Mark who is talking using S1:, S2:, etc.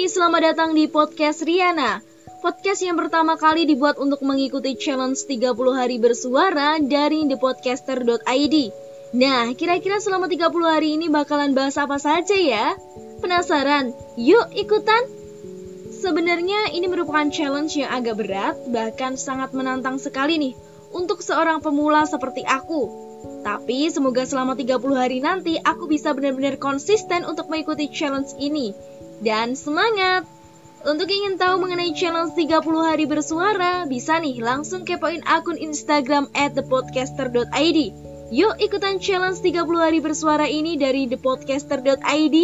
S1: Hai, selamat datang di podcast Riana. Podcast yang pertama kali dibuat untuk mengikuti challenge 30 hari bersuara dari thepodcaster.id. Nah, kira-kira selama 30 hari ini bakalan bahas apa saja ya? Penasaran? Yuk ikutan! Sebenarnya ini merupakan challenge yang agak berat, bahkan sangat menantang sekali nih untuk seorang pemula seperti aku. Tapi semoga selama 30 hari nanti aku bisa benar-benar konsisten untuk mengikuti challenge ini. Dan semangat! Untuk ingin tahu mengenai challenge 30 hari bersuara, bisa nih langsung kepoin akun Instagram at thepodcaster.id. Yuk ikutan challenge 30 hari bersuara ini dari thepodcaster.id.